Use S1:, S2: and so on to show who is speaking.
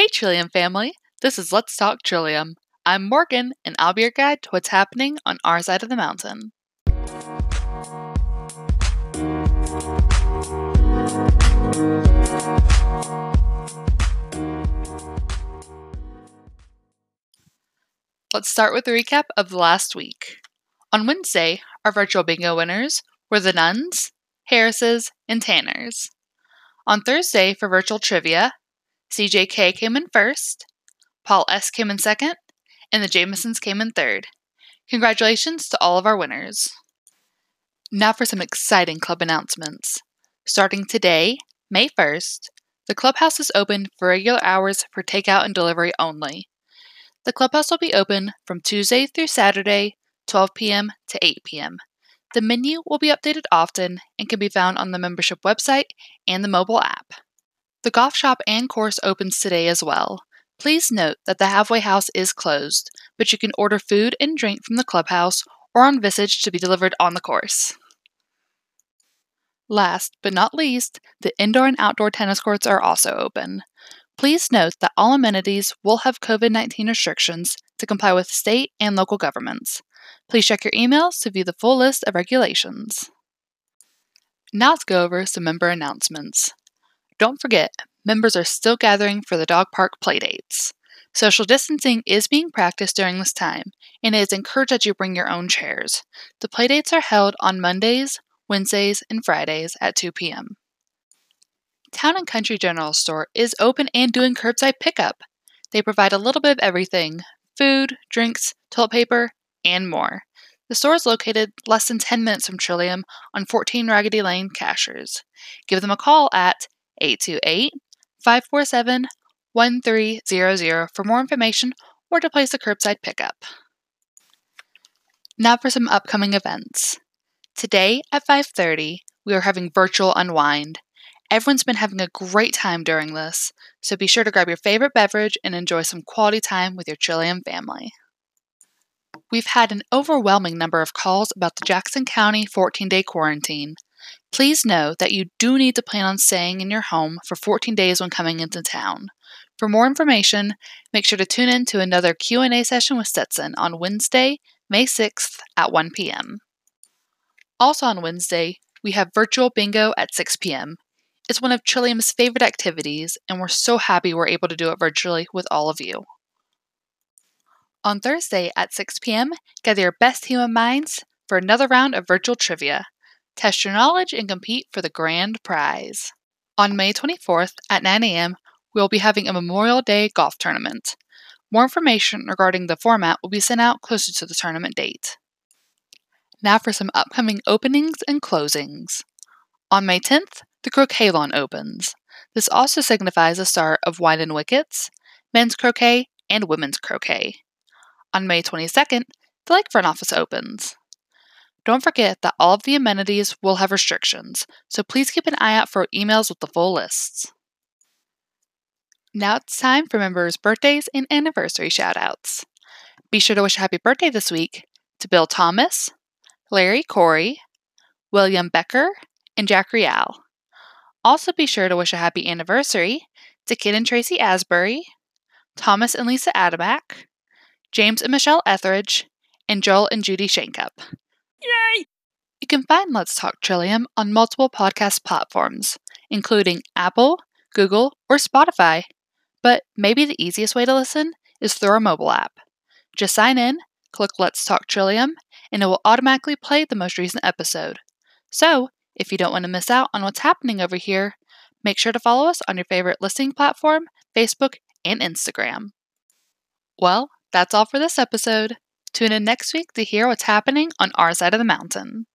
S1: Hey, Trillium family. This is Let's Talk Trillium. I'm Morgan, and I'll be your guide to what's happening on our side of the mountain. Let's start with a recap of the last week. On Wednesday, our virtual bingo winners were the Nuns, Harrises, and Tanners. On Thursday, for virtual trivia, CJK came in first, Paul S. came in second, and the Jamesons came in third. Congratulations to all of our winners. Now for some exciting club announcements. Starting today, May 1st, the clubhouse is open for regular hours for takeout and delivery only. The clubhouse will be open from Tuesday through Saturday, 12 p.m. to 8 p.m. The menu will be updated often and can be found on the membership website and the mobile app. The golf shop and course opens today as well. Please note that the halfway house is closed, but you can order food and drink from the clubhouse or on Visage to be delivered on the course. Last but not least, the indoor and outdoor tennis courts are also open. Please note that all amenities will have COVID 19 restrictions to comply with state and local governments. Please check your emails to view the full list of regulations. Now let's go over some member announcements. Don't forget, members are still gathering for the dog park playdates. Social distancing is being practiced during this time, and it is encouraged that you bring your own chairs. The playdates are held on Mondays, Wednesdays, and Fridays at 2 p.m. Town and Country General Store is open and doing curbside pickup. They provide a little bit of everything food, drinks, toilet paper, and more. The store is located less than 10 minutes from Trillium on 14 Raggedy Lane, Cashiers. Give them a call at 828 547 1300 for more information or to place a curbside pickup. Now for some upcoming events. Today at 5:30, we are having virtual unwind. Everyone's been having a great time during this, so be sure to grab your favorite beverage and enjoy some quality time with your Trillium family. We've had an overwhelming number of calls about the Jackson County 14 day quarantine. Please know that you do need to plan on staying in your home for 14 days when coming into town. For more information, make sure to tune in to another Q&A session with Stetson on Wednesday, May 6th at 1 p.m. Also on Wednesday, we have virtual bingo at 6 p.m. It's one of Trillium's favorite activities, and we're so happy we're able to do it virtually with all of you. On Thursday at 6 p.m., gather your best human minds for another round of virtual trivia. Test your knowledge and compete for the grand prize. On May 24th at 9 a.m., we will be having a Memorial Day golf tournament. More information regarding the format will be sent out closer to the tournament date. Now for some upcoming openings and closings. On May 10th, the croquet lawn opens. This also signifies the start of wine and wickets, men's croquet, and women's croquet. On May 22nd, the lakefront office opens. Don't forget that all of the amenities will have restrictions, so please keep an eye out for emails with the full lists. Now it's time for members' birthdays and anniversary shoutouts. Be sure to wish a happy birthday this week to Bill Thomas, Larry Corey, William Becker, and Jack Rial. Also, be sure to wish a happy anniversary to Kid and Tracy Asbury, Thomas and Lisa Adamak, James and Michelle Etheridge, and Joel and Judy Shankup.
S2: Yay!
S1: You can find Let's Talk Trillium on multiple podcast platforms, including Apple, Google, or Spotify. But maybe the easiest way to listen is through our mobile app. Just sign in, click Let's Talk Trillium, and it will automatically play the most recent episode. So, if you don't want to miss out on what's happening over here, make sure to follow us on your favorite listening platform, Facebook, and Instagram. Well, that's all for this episode. Tune in next week to hear what's happening on our side of the mountain.